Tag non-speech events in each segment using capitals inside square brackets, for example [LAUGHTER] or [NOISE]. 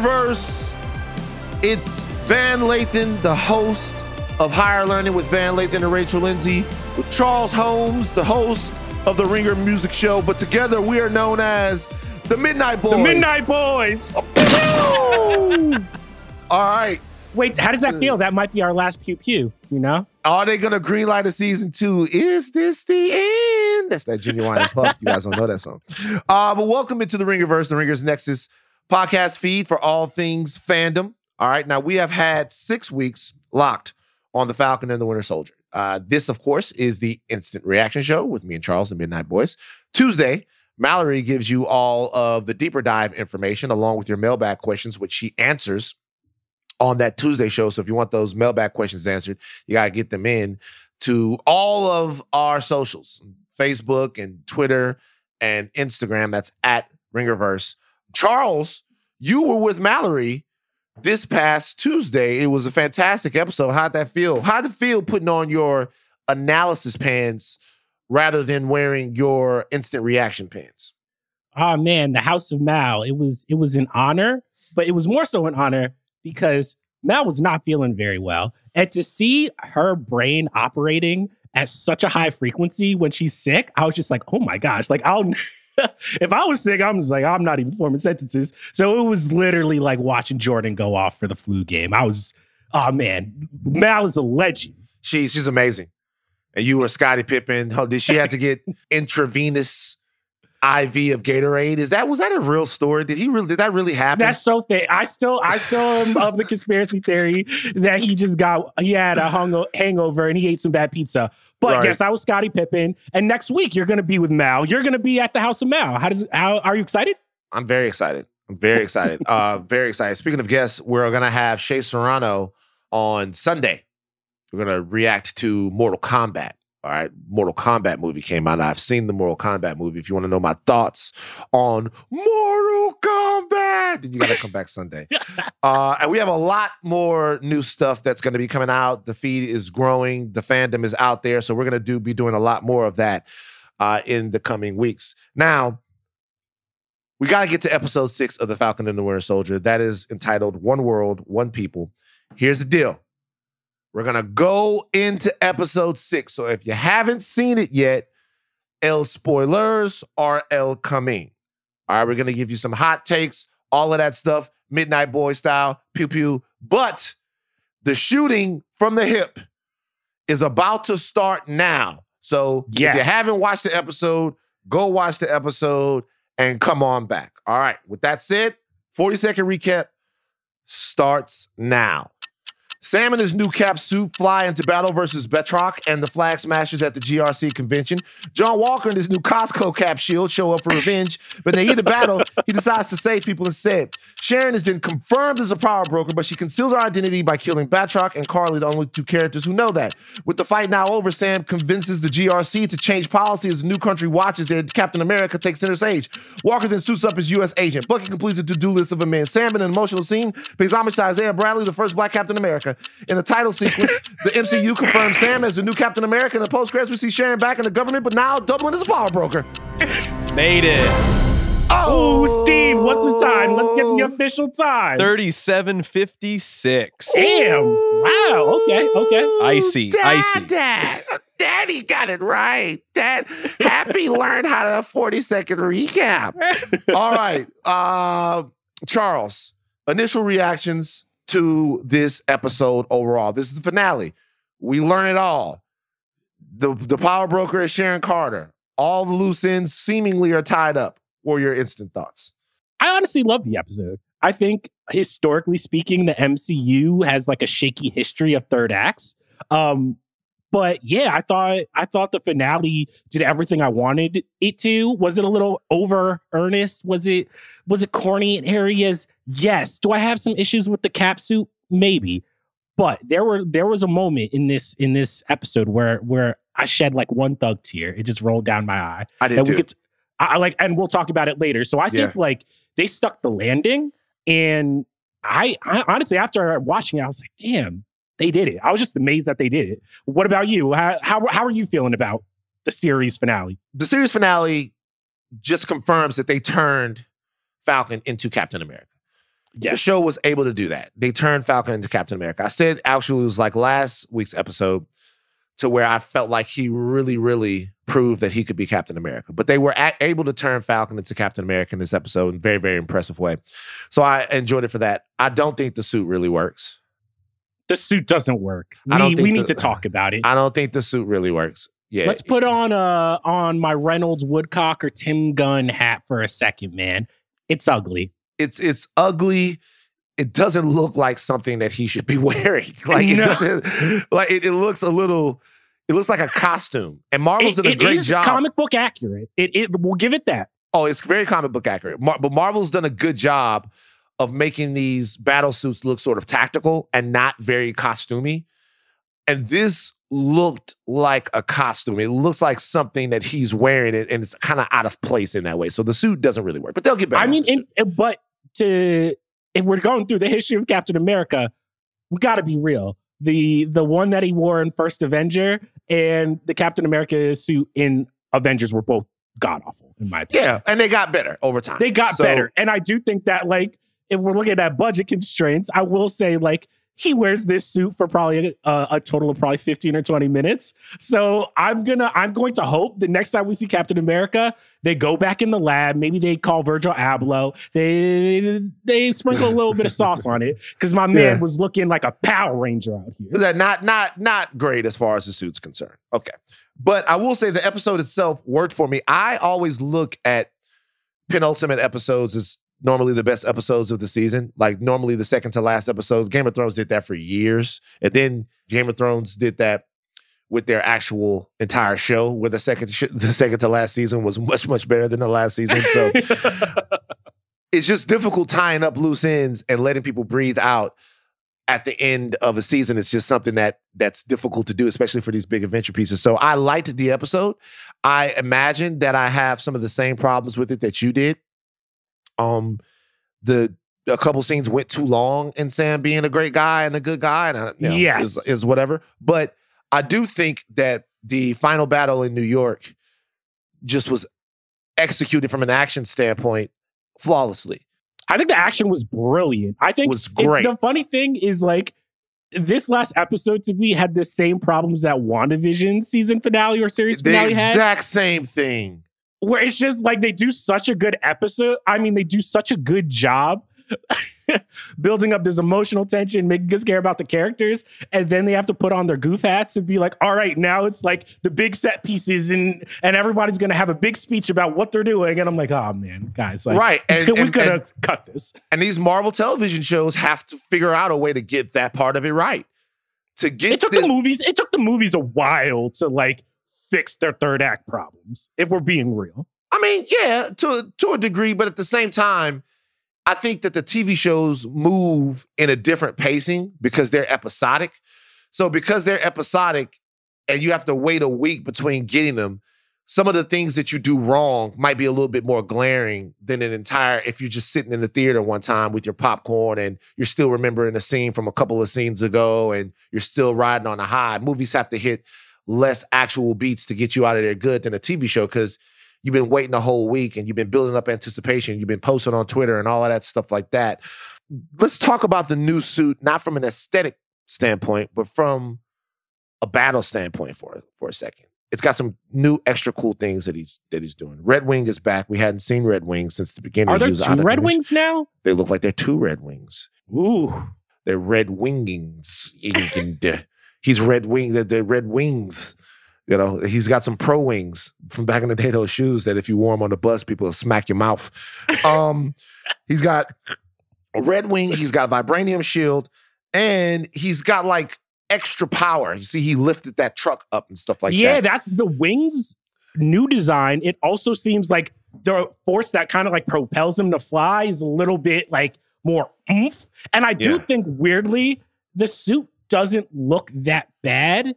Welcome into the Ringerverse. It's Van Lathan, the host of Higher Learning with Van Lathan and Rachel Lindsay, with Charles Holmes, the host of the Ringer Music Show. But together we are known as the Midnight Boys. The Midnight Boys. [LAUGHS] All right. Wait, how does that feel? That might be our last pew pew, you know? Are they gonna greenlight a season two? Is this the end? That's that genuine [LAUGHS] puff. You guys don't know that song. Uh, but welcome into the Ringerverse, the Ringers Nexus podcast feed for all things fandom. All right. Now we have had six weeks locked on the Falcon and the Winter Soldier. Uh, this, of course, is the instant reaction show with me and Charles and Midnight Boys. Tuesday, Mallory gives you all of the deeper dive information along with your mailbag questions, which she answers on that Tuesday show. So if you want those mailbag questions answered, you got to get them in to all of our socials Facebook and Twitter and Instagram. That's at Ringerverse. Charles, you were with Mallory this past Tuesday. It was a fantastic episode. How'd that feel? How'd it feel putting on your analysis pants rather than wearing your instant reaction pants? Oh man, the House of Mal. It was it was an honor, but it was more so an honor because Mal was not feeling very well. And to see her brain operating at such a high frequency when she's sick, I was just like, oh my gosh, like I'll [LAUGHS] if I was sick, I'm just like, I'm not even forming sentences. So it was literally like watching Jordan go off for the flu game. I was, oh man, Mal is a legend. She's she's amazing. And you were Scottie Pippen. How did she have to get [LAUGHS] intravenous IV of Gatorade? Is that was that a real story? Did he really did that really happen? That's so fake. I still I still am [LAUGHS] of the conspiracy theory that he just got he had a hung, hangover and he ate some bad pizza. But Right. yes, I was Scottie Pippen. And next week you're gonna be with Mal. You're gonna be at the house of Mal. How does how are you excited? I'm very excited. I'm very excited. [LAUGHS] uh, very excited. Speaking of guests, we're gonna have Shea Serrano on Sunday. We're gonna react to Mortal Kombat. All right, Mortal Kombat movie came out. I've seen the Mortal Kombat movie. If you want to know my thoughts on Mortal Kombat, then you got to come back Sunday. [LAUGHS] Uh, and we have a lot more new stuff that's going to be coming out. The feed is growing. The fandom is out there, so we're going to do be doing a lot more of that uh, in the coming weeks. Now, we got to get to episode six of The Falcon and the Winter Soldier. That is entitled One World, One People. Here's the deal we're going to go into episode six. So if you haven't seen it yet, El spoilers are El coming. All right, we're going to give you some hot takes, all of that stuff, Midnight Boy style, pew pew. But the shooting from the hip is about to start now. So if you haven't watched the episode, go watch the episode and come on back. All right. With that said, 40 second recap starts now. Sam and his new cap suit fly into battle versus Batroc and the Flag Smashers at the GRC convention. John Walker and his new Costco cap shield show up for revenge, but in the heat of battle, [LAUGHS] he decides to save people instead. Sharon is then confirmed as a power broker, but she conceals her identity by killing Batroc and Carly, the only two characters who know that. With the fight now over, Sam convinces the GRC to change policy as the new country watches their Captain America takes center stage. Walker then suits up as U.S. agent. Bucky completes a to-do list of a man. Sam in an emotional scene pays homage to Isaiah Bradley, the first black Captain America. In the title sequence, [LAUGHS] the MCU confirms Sam as the new Captain America. In the post-credits, we see Sharon back in the government, but now doubling as a power broker. Made it. Oh, Steve, what's the time? Let's get the official time. 3756. Damn. Wow. Okay. Okay. Icy, Dad, icy. Dad, Daddy got it right. Dad, Happy learned how to 40 second recap. [LAUGHS] All right. Uh, Charles, initial reactions to this episode overall. This is the finale. We learn it all. The, the power broker is Sharon Carter. All the loose ends seemingly are tied up. What are your instant thoughts? I honestly love the episode. I think historically speaking, the MCU has like a shaky history of third acts. Um, but yeah, I thought I thought the finale did everything I wanted it to. Was it a little over earnest? Was it was it corny in areas? Yes. Do I have some issues with the cap suit? Maybe. But there were there was a moment in this in this episode where where I shed like one thug tear. It just rolled down my eye I did that too. we could I, I like and we'll talk about it later so i think like they stuck the landing and I, I honestly after watching it i was like damn they did it i was just amazed that they did it what about you how how, how are you feeling about the series finale the series finale just confirms that they turned Falcon into Captain America. The show was able to do that. They turned Falcon into Captain America. I said actually it was like last week's episode to where I felt like he really, really proved that he could be Captain America. But they were able to turn Falcon into Captain America in this episode in a very, very impressive way. So I enjoyed it for that. I don't think the suit really works. The suit doesn't work. I don't We, think we need the- to talk about it. I don't think the suit really works. Yeah. Let's put on uh on my Reynolds Woodcock or Tim Gunn hat for a second, man. It's ugly. it's it's ugly. It doesn't look like something that he should be [LAUGHS] wearing. Like it doesn't like it, it looks a little it looks like a costume. And Marvel's It- done a great job. comic book accurate. It, it we'll give it that. oh, it's very comic book accurate. Mar- but Marvel's done a good job of making these battle suits look sort of tactical and not very costumey. And this looked like a costume. It looks like something that he's wearing and it's kind of out of place in that way. So the suit doesn't really work. But they'll get better. I mean, but to if we're going through the history of Captain America, we got to be real. The the one that he wore in First Avenger and the Captain America suit in Avengers were both god awful in my opinion. yeah, and they got better over time. they got So- better, and I do think that like if we're looking at budget constraints, I will say like he wears this suit for probably a, a total of probably 15 or 20 minutes. So I'm gonna I'm going to hope the next time we see Captain America, they go back in the lab. Maybe they call Virgil Abloh. They they sprinkle a little bit of sauce on it because my man Yeah. was looking like a Power Ranger out here. that not not not great as far as the suit's concerned. Okay. But I will say the episode itself worked for me. I always look at penultimate episodes as normally the best episodes of the season. Like normally the second to last episode. Game of Thrones did that for years. And then Game of Thrones did that with their actual entire show, where the second sh- [LAUGHS] the second to last season was much much better than the last season. So [LAUGHS] it's just difficult tying up loose ends and letting people breathe out at the end of a season. It's just something that that's difficult to do, especially for these big adventure pieces. So I liked the episode. I imagine that I have some of the same problems with it that you did. Um, the a couple scenes went too long, and Sam being a great guy and a good guy, and I, you know, Yes. is, is whatever. But I do think that the final battle in New York just was executed from an action standpoint flawlessly. I think the action was brilliant. I think Was it- great. the funny thing is like this last episode to me had the same problems that WandaVision season finale or series The finale had, exact same thing. Where it's just like they do such a good episode. I mean, they do such a good job [LAUGHS] building up this emotional tension, making us care about the characters, and then they have to put on their goof hats and be like, "All right, now it's like the big set pieces, and and everybody's gonna have a big speech about what they're doing." And I'm like, "Oh man, guys, like, right. And, [LAUGHS] we and- could have cut this." And these Marvel television shows have to figure out a way to get that part of it right. To get it took this, the movies it took the movies a while to like fix their third act problems if we're being real I mean, yeah, to to a degree, but at the same time, I think that the TV shows move in a different pacing because they're episodic. So because they're episodic and you have to wait a week between getting them, some of the things that you do wrong might be a little bit more glaring than an entire if you're just sitting in the theater one time with your popcorn and you're still remembering a scene from a couple of scenes ago and you're still riding on a high. Movies have to hit less actual beats to get you out of there good than a TV show because you've been waiting a whole week and you've been building up anticipation. You've been posting on Twitter and all of that stuff like that. Let's talk about the new suit, not from an aesthetic standpoint, but from a battle standpoint for for a second. It's got some new extra cool things that he's that he's doing. Red Wing is back. We hadn't seen Red Wing since the beginning. are there He two red wings now They look like they're two Red Wings. ooh They're red wingings. He's red wing. They're, they're red wings. You know, he's got some pro wings from back in the day. Those shoes that if you wore them on the bus, people will smack your mouth. [LAUGHS] Um, he's got a red wing. He's got a vibranium shield, and he's got like extra power. You see, he lifted that truck up and stuff like yeah that. Yeah, that's the wings new design it also seems like the force that kind of like propels him to fly is a little bit like more oomph and i do Yeah. think weirdly the suit doesn't look that bad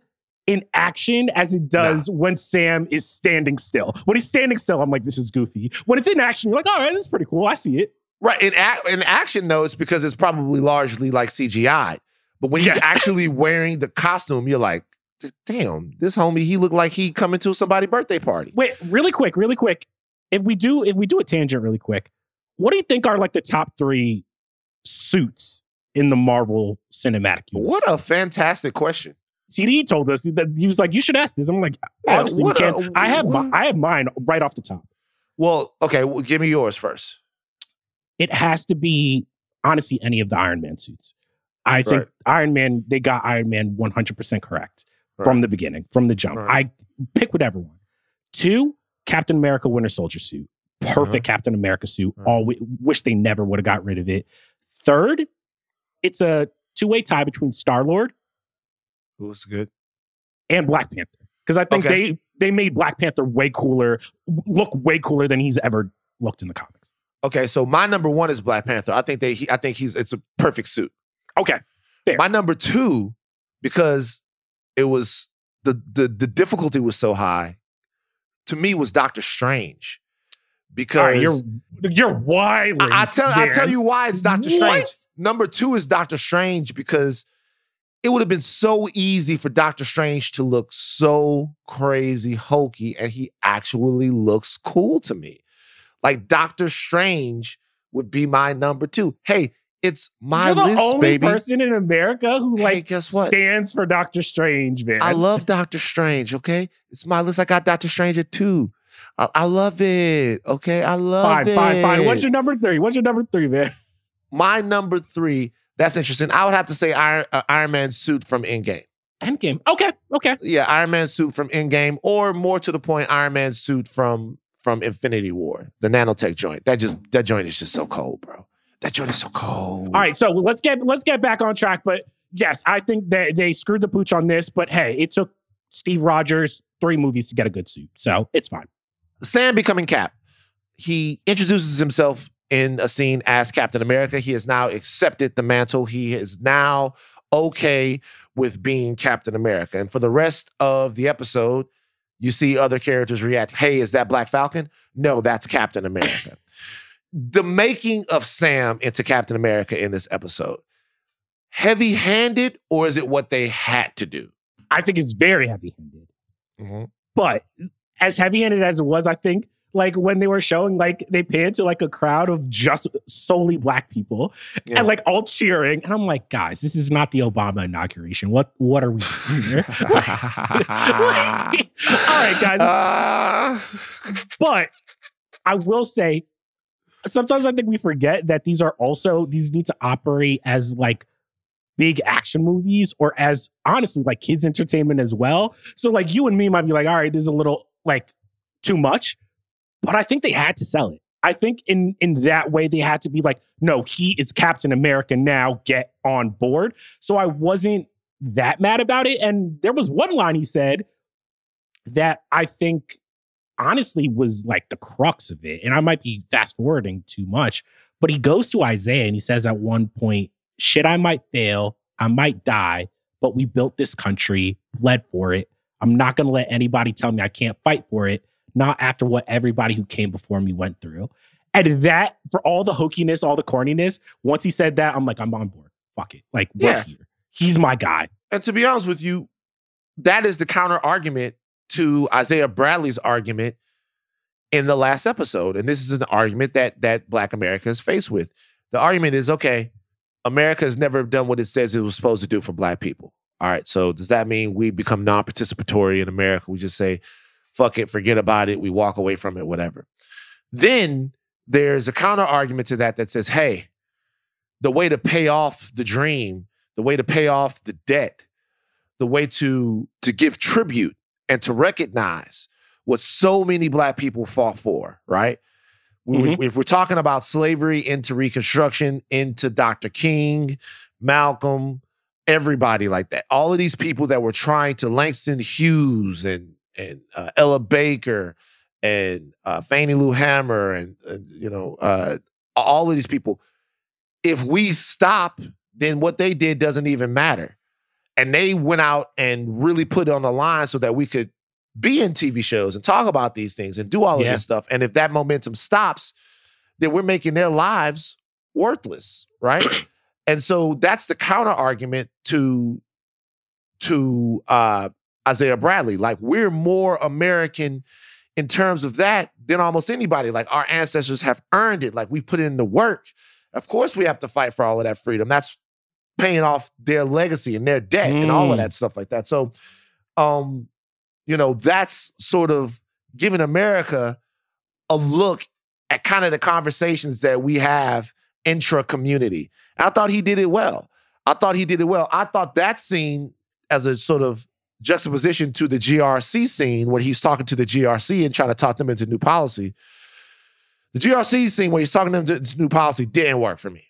in action as it does when Sam is standing still. When he's standing still, I'm like, this is goofy. When it's in action, you're like, all right, this is pretty cool. I see it. Right. In, ac- in action, though, it's because it's probably largely like CGI. But when he's Yes. [LAUGHS] actually wearing the costume, you're like, damn, this homie, he looked like he coming to somebody's birthday party. Wait, really quick, really quick. If we do, if we do a tangent really quick, what do you think are like the top three suits in the Marvel Cinematic Universe? What a fantastic question. TD told us that he was like, "You should ask this." I'm like, obviously, what can't. I have mi- I have mine right off the top. Well, okay, well, give me yours first. It has to be honestly any of the Iron Man suits. I think Iron Man. They got Iron Man 100 percent correct from the beginning, from the jump. Right. I pick whatever one. Two, Captain America Winter Soldier suit. Perfect uh-huh. Captain America suit. Uh-huh. Right. All wish they never would have got rid of it. Third, it's a two way tie between Star Lord Who's good? and Black Panther because I think Okay. they they made Black Panther way cooler, look way cooler than he's ever looked in the comics. Okay, so my number one is Black Panther. I think they. He, I think he's. It's a perfect suit. Okay, Fair. My number two, because it was the the the difficulty was so high. To me, was Doctor Strange, because you're you're wilding. I, I tell I tell you why it's Doctor? Strange. Number two is Doctor Strange because it would have been so easy for Doctor Strange to look so crazy hokey, and he actually looks cool to me. Like Doctor Strange would be my number two. Hey, it's my You're the list, only baby. person in America who Hey, like guess what? stands for Doctor Strange, man. I love Doctor Strange. Okay, it's my list. I got Doctor Strange at two. I, I love it. Okay, I love fine, it. fine, fine. Fine. What's your number three? What's your number three, man? my number three? That's interesting. I would have to say Iron, uh, Iron Man suit from Endgame. Endgame. Okay, okay. Yeah, Iron Man suit from Endgame, or more to the point, Iron Man suit from from Infinity War, the nanotech joint. That just that joint is just so cold, bro. That joint is so cold. All right, so let's get let's get back on track. But yes, I think that they screwed the pooch on this. But hey, it took Steve Rogers three movies to get a good suit, so it's fine. Sam becoming Cap. He introduces himself in a scene as Captain America. He has now accepted the mantle. He is now okay with being Captain America. And for the rest of the episode, you see other characters react. Hey, is that Black Falcon? No, that's Captain America. [LAUGHS] the making of Sam into Captain America in this episode, heavy handed, or is it what they had to do? I think it's very heavy handed. Mm-hmm. But as heavy handed as it was, I think like when they were showing like they panned to like a crowd of just solely black people Yeah. and like all cheering. And I'm like, guys, this is not the Obama inauguration. What what are we doing here? [LAUGHS] all right, guys. Uh, [LAUGHS] But I will say, sometimes I think we forget that these are also these need to operate as like big action movies or as honestly like kids entertainment as well. So like you and me might be like, all right, this is a little like too much, but I think they had to sell it. I think in in that way they had to be like, no, he is Captain America now. Get on board. So I wasn't that mad about it. And there was one line he said that I think honestly was like the crux of it. And I might be fast forwarding too much, but he goes to Isaiah and he says at one point, shit, I might fail, I might die, but we built this country, bled for it. I'm not going to let anybody tell me I can't fight for it, not after what everybody who came before me went through. And that, for all the hokiness, all the corniness, once he said that, I'm like, I'm on board. Fuck it. Like, we're Yeah. here. He's my guy. And to be honest with you, that is the counter argument to Isaiah Bradley's argument in the last episode. And this is an argument that that Black America is faced with. The argument is okay, America has never done what it says it was supposed to do for Black people. All right, so does that mean we become non participatory in America? We just say, fuck it, forget about it, we walk away from it, whatever. Then there's a counter argument to that that says, hey, the way to pay off the dream, the way to pay off the debt, the way to to give tribute and to recognize what so many black people fought for, right? We- we- mm-hmm. if we're talking about slavery into Reconstruction, into Dr. King, Malcolm, everybody like that, all of these people that were trying to Langston Hughes and and uh, Ella Baker and uh, Fannie Lou Hamer and, and you know uh, all of these people. If we stop, then what they did doesn't even matter and they went out and really put it on the line so that we could be in TV shows and talk about these things and do all of Yeah. this stuff. And if that momentum stops, then we're making their lives worthless, right? [CLEARS THROAT] and so that's the counter argument to to uh, Isaiah Bradley. Like we're more American in terms of that than almost anybody. Like our ancestors have earned it. Like we've put in the work. Of course, we have to fight for all of that freedom. That's paying off their legacy and their debt mm. and all of mm. that stuff like that. So, um, you know, that's sort of giving America a look at kind of the conversations that we have intra community. I thought he did it well. I thought he did it well. I thought that scene as a sort of juxtaposition to the GRC scene where he's talking to the GRC and trying to talk them into new policy. The GRC scene where he's talking to them to new policy didn't work for me.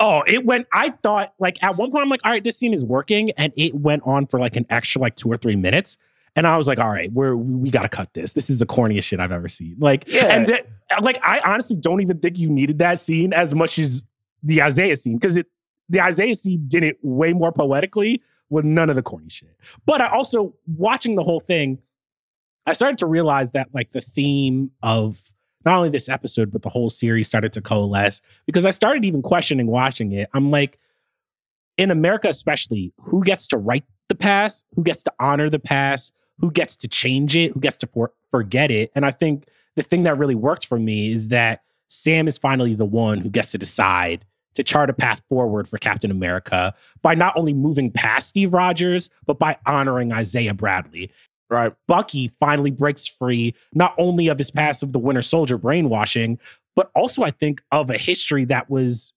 Oh, it went. I thought like at one point I'm like, all right, this scene is working, and it went on for like an extra like two or three minutes, and I was like, all right, we're we got to cut this. This is the corniest shit I've ever seen. Like, yeah. and that, like I honestly don't even think you needed that scene as much as the Isaiah scene because it the Isaiah scene did it way more poetically with none of the corny shit. But I also watching the whole thing, I started to realize that like the theme of not only this episode but the whole series started to coalesce because I started even questioning watching it. I'm like, in America especially, who gets to write the past? Who gets to honor the past? Who gets to change it? Who gets to for- forget it? And I think the thing that really worked for me is that Sam is finally the one who gets to decide to chart a path forward for Captain America by not only moving past Steve Rogers, but by honoring Isaiah Bradley. Right. Bucky finally breaks free, not only of his past of the Winter Soldier brainwashing, but also, I think, of a history that was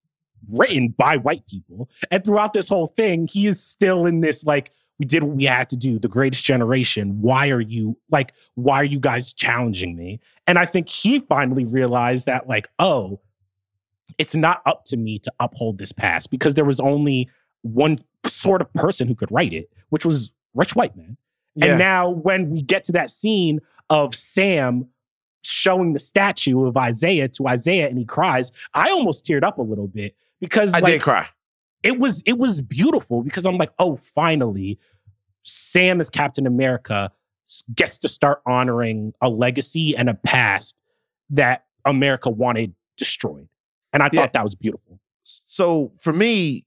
written by white people. And throughout this whole thing, he is still in this like, we did what we had to do, the greatest generation. Why are you like, why are you guys challenging me? And I think he finally realized that, like, oh, it's not up to me to uphold this past because there was only one sort of person who could write it, which was Rich White Man. Yeah. And now when we get to that scene of Sam showing the statue of Isaiah to Isaiah and he cries, I almost teared up a little bit because I like, did cry. It was it was beautiful because I'm like, oh, finally, Sam as Captain America gets to start honoring a legacy and a past that America wanted destroyed. And I yeah. thought that was beautiful. So for me,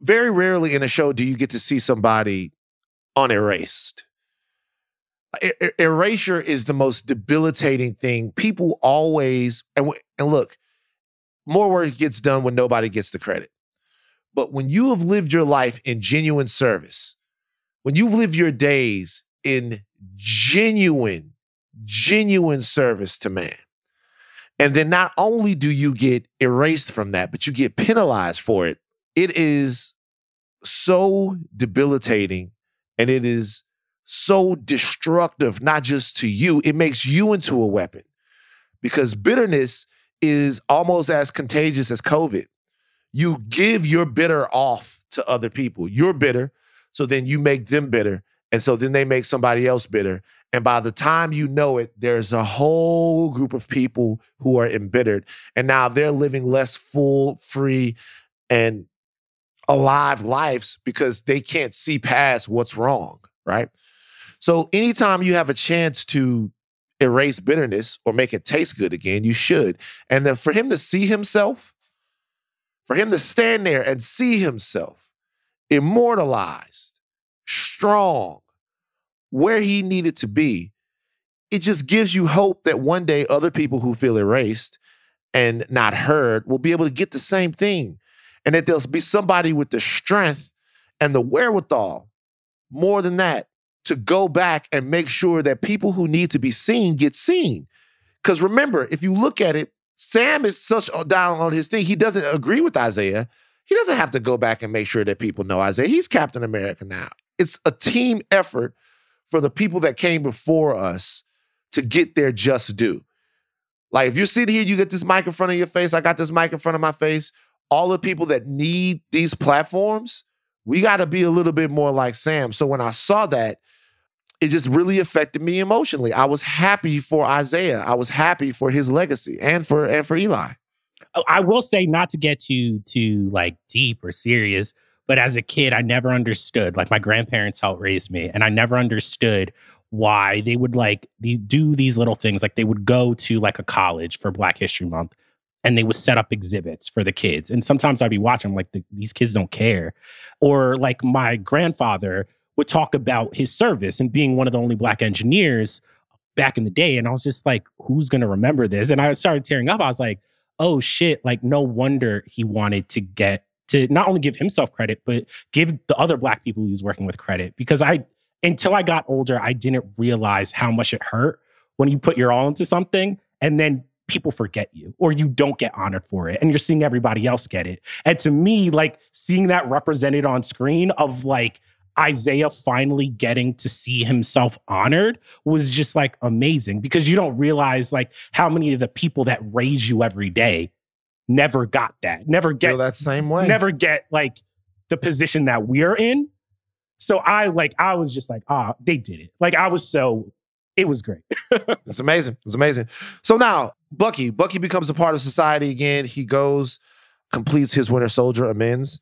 very rarely in a show do you get to see somebody unerased. E- erasure is the most debilitating thing. People always and w- and look, more work gets done when nobody gets the credit. But when you have lived your life in genuine service, when you've lived your days in genuine, genuine service to man, and then not only do you get erased from that, but you get penalized for it. It is so debilitating and it is so destructive, not just to you, it makes you into a weapon because bitterness is almost as contagious as COVID. You give your bitter off to other people. You're bitter, so then you make them bitter. And so then they make somebody else bitter. And by the time you know it, there's a whole group of people who are embittered. And now they're living less full, free, and alive lives because they can't see past what's wrong, right? So anytime you have a chance to erase bitterness or make it taste good again, you should. And for him to see himself, for him to stand there and see himself immortalized, strong, where he needed to be, it just gives you hope that one day other people who feel erased and not heard will be able to get the same thing. And that there'll be somebody with the strength and the wherewithal, more than that, to go back and make sure that people who need to be seen get seen. Because remember, if you look at it, Sam is such down on his thing. He doesn't agree with Isaiah. He doesn't have to go back and make sure that people know Isaiah. He's Captain America now. It's a team effort for the people that came before us to get their just due. Like if you're sitting here, you get this mic in front of your face. I got this mic in front of my face. All the people that need these platforms, we got to be a little bit more like Sam. So when I saw that, it just really affected me emotionally. I was happy for Isaiah. I was happy for his legacy and for and for Eli. Oh, I will say not to get too too like deep or serious, but as a kid, I never understood. Like my grandparents helped raise me, and I never understood why they would like do these little things. Like they would go to like a college for Black History Month, and they would set up exhibits for the kids. And sometimes I'd be watching, like the, these kids don't care. Or like my grandfather would talk about his service and being one of the only Black engineers back in the day. And I was just like, who's going to remember this? And I started tearing up. I was like, oh shit, like no wonder he wanted to get to not only give himself credit, but give the other black people he's working with credit. Because I, until I got older, I didn't realize how much it hurt when you put your all into something and then people forget you or you don't get honored for it and you're seeing everybody else get it. And to me, like seeing that represented on screen of like Isaiah finally getting to see himself honored was just like amazing because you don't realize like how many of the people that raise you every day never got that, never get Feel that same way. never get like the position that we're in. So I like I was just like, ah, they did it. Like I was so it was great. [LAUGHS] It's amazing. It's amazing. So now, Bucky, Bucky becomes a part of society again. He goes, completes his Winter Soldier amends,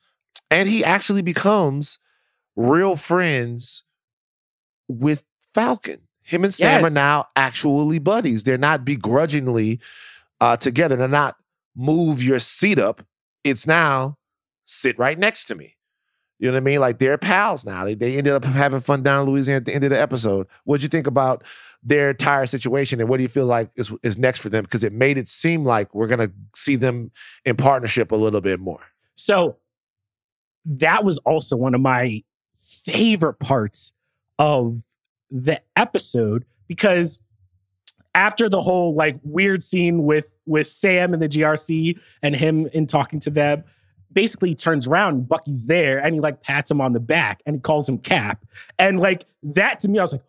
and he actually becomes real friends with Falcon. Him and Sam Yes. are now actually buddies. They're not begrudgingly uh, together. They're not move your seat up. It's now sit right next to me. You know what I mean? Like they're pals now. They, they ended up having fun down in Louisiana at the end of the episode. What'd you think about their entire situation and what do you feel like is, is next for them? Because it made it seem like we're going to see them in partnership a little bit more. So that was also one of my favorite parts of the episode because after the whole like weird scene with with Sam and the GRC and him in talking to them, basically turns around Bucky's there and he like pats him on the back and he calls him Cap. And like that to me, I was like,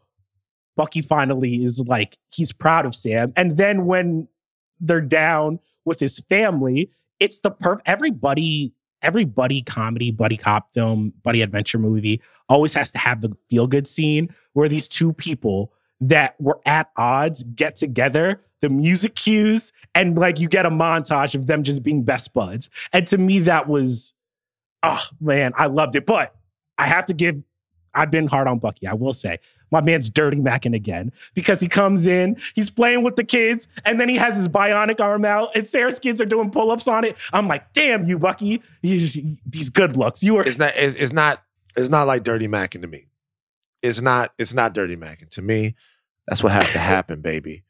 Bucky finally is like, he's proud of Sam. And then when they're down with his family, it's the perf everybody, every buddy comedy, buddy cop film, buddy adventure movie always has to have the feel good scene where these two people that were at odds get together, the music cues, and like you get a montage of them just being best buds. And to me, that was, oh man, I loved it. But I have to give, I've been hard on Bucky, I will say. My man's dirty macking again because he comes in, he's playing with the kids, and then he has his bionic arm out, and Sarah's kids are doing pull ups on it. I'm like, damn you, Bucky, You- these good looks. You are. It's not. It's, it's not. It's not like dirty macking to me. It's not. It's not dirty macking to me. That's what has to happen, [LAUGHS] baby.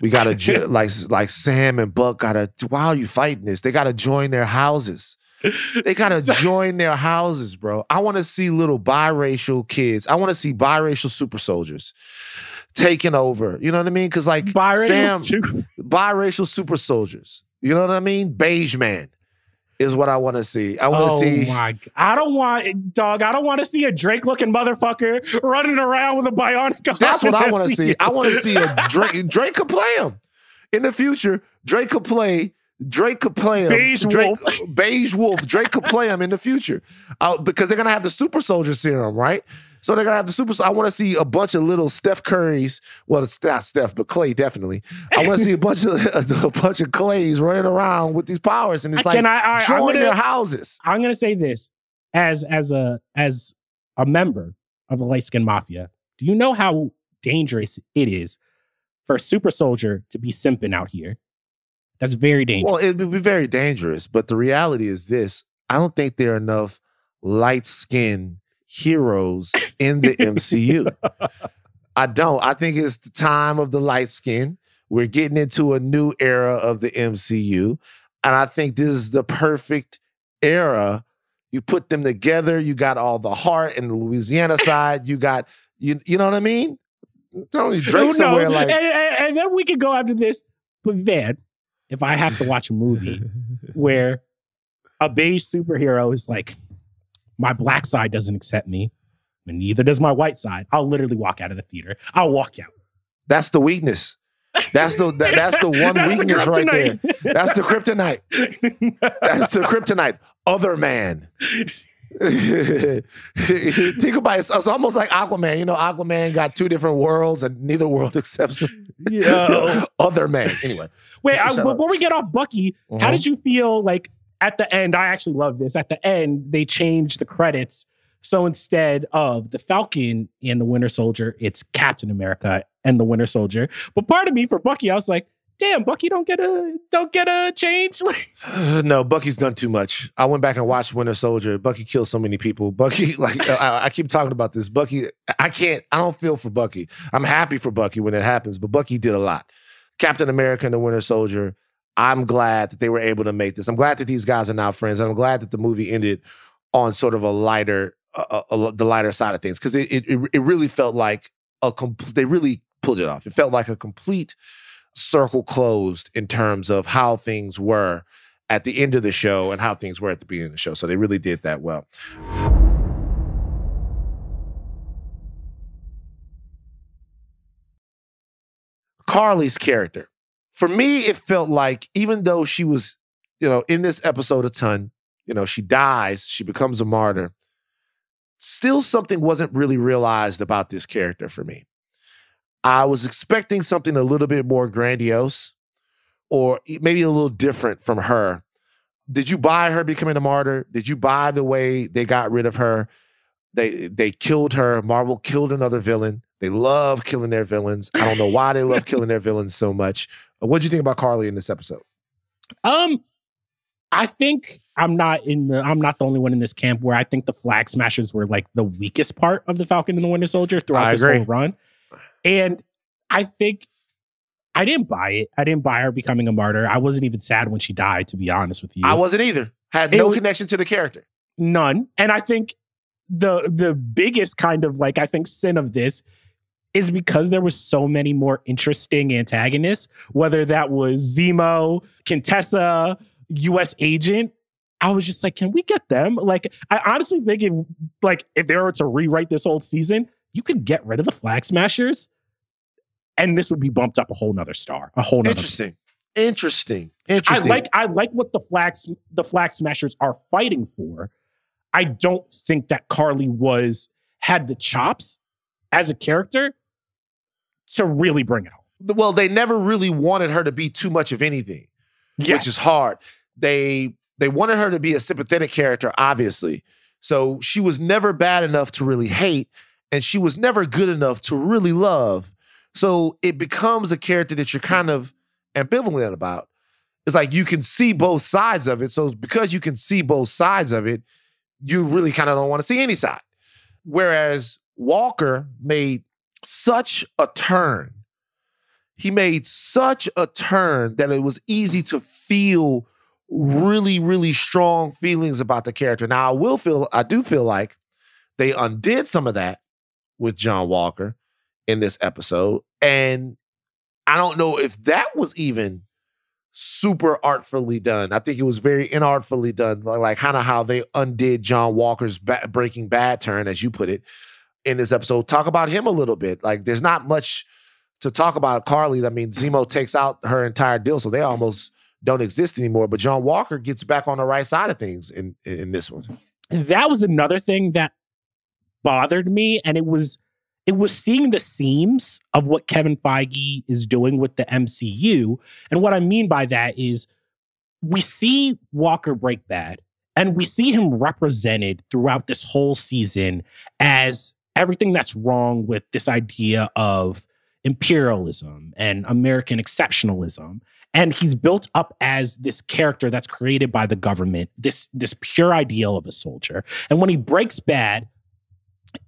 We gotta [LAUGHS] like like Sam and Buck gotta. Why are you fighting this? They gotta join their houses. [LAUGHS] They gotta join their houses, bro. I want to see little biracial kids. I want to see biracial super soldiers taking over. You know what I mean? Because like biracial Sam, too. biracial super soldiers. You know what I mean? Beige man is what I want to see. I want to oh see. my! I don't want dog. I don't want to see a Drake looking motherfucker running around with a bionic. That's what I want to see. I want to see a Drake. Drake could play him in the future. Drake could play. Drake could play him. Beige Drake, [LAUGHS] Beige Wolf. Drake could play him in the future uh, because they're gonna have the super soldier serum, right? So they're gonna have the super. I want to see a bunch of little Steph Currys. Well, it's not Steph, but Klay definitely. I want to see a bunch of [LAUGHS] a bunch of Klays running around with these powers, and it's like Can I? I join gonna, their houses. I'm gonna say this as as a as a member of the light skin mafia. Do you know how dangerous it is for a super soldier to be simping out here? That's very dangerous. Well, it would be very dangerous, but the reality is this: I don't think there are enough light skinned heroes in the MCU. [LAUGHS] I don't. I think it's the time of the light skin. We're getting into a new era of the MCU, and I think this is the perfect era. You put them together. You got all the heart in the Louisiana side. You got you. You know what I mean? Don't you Drake somewhere like and, and, and then we could go after this. But Van, if I have to watch a movie [LAUGHS] where a beige superhero is like, my black side doesn't accept me, and neither does my white side, I'll literally walk out of the theater. I'll walk out. that's the weakness. That's the that, that's the one [LAUGHS] That's the weakness right there. That's the kryptonite. [LAUGHS] That's the kryptonite. Other man. [LAUGHS] Think about it. It's almost like Aquaman. You know, Aquaman got two different worlds and neither world [LAUGHS] accepts. Yo. [LAUGHS] Other man. Anyway. Wait, I, up. before we get off Bucky, how Mhm. did you feel like at the end? I actually love this. At the end, they changed the credits. So instead of the Falcon and the Winter Soldier, it's Captain America and the Winter Soldier. But part of me for Bucky, I was like, damn, Bucky don't get a don't get a change. [LAUGHS] [SIGHS] no, Bucky's done too much. I went back and watched Winter Soldier. Bucky killed so many people. [LAUGHS] Bucky, like I, I, keep talking about this. Bucky, I can't. I don't feel for Bucky. I'm happy for Bucky when it happens, but Bucky did a lot. Captain America and the Winter Soldier. I'm glad that they were able to make this. I'm glad that these guys are now friends, and I'm glad that the movie ended on sort of a lighter, uh, uh, the lighter side of things because it, it it really felt like a complete. They really pulled it off. It felt like a complete circle closed in terms of how things were at the end of the show and how things were at the beginning of the show. So they really did that well. Carly's character. For me, it felt like even though she was, you know, in this episode a ton, you know, she dies, she becomes a martyr, still something wasn't really realized about this character for me. I was expecting something a little bit more grandiose or maybe a little different from her. Did you buy her becoming a martyr? Did you buy the way they got rid of her? They they killed her. Marvel killed another villain. They love killing their villains. I don't know why they love [LAUGHS] killing their villains so much. What do you think about Carly in this episode? Um, I think I'm not in the I'm not the only one in this camp where I think the flag smashers were like the weakest part of the Falcon and the Winter Soldier throughout this whole run. And I think I didn't buy it. I didn't buy her becoming a martyr. I wasn't even sad when she died, to be honest with you. I wasn't either. Had no was, connection to the character. None. And I think the the biggest kind of like I think sin of this is because there was so many more interesting antagonists, whether that was Zemo, Contessa, US agent. I was just like, can we get them? Like, I honestly think if like if they were to rewrite this whole season, you could get rid of the flag smashers and this would be bumped up a whole nother star, a whole nother interesting. Star. Interesting. Interesting. I like I like what the flags the flag smashers are fighting for. I don't think that carly was had the chops as a character to really bring it home. Well, they never really wanted her to be too much of anything, yes. which is hard. They they wanted her to be a sympathetic character, obviously. So she was never bad enough to really hate, and she was never good enough to really love. So it becomes a character that you're kind of ambivalent about. It's like you can see both sides of it. So because you can see both sides of it, you really kind of don't want to see any side. Whereas Walker made such a turn. He made such a turn that it was easy to feel really, really strong feelings about the character. Now, I will feel, I do feel like they undid some of that with John Walker in this episode. And I don't know if that was even super artfully done. I think it was very inartfully done, like kind of how they undid John Walker's ba- Breaking Bad turn, as you put it, in this episode. Talk about him a little bit. Like, there's not much to talk about Carly. I mean, Zemo takes out her entire deal, so they almost don't exist anymore. But John Walker gets back on the right side of things in in this one. That was another thing that bothered me, and it was it was seeing the seams of what Kevin Feige is doing with the MCU. And what I mean by that is we see Walker break bad and we see him represented throughout this whole season as everything that's wrong with this idea of imperialism and American exceptionalism. And he's built up as this character that's created by the government, this, this pure ideal of a soldier. And when he breaks bad,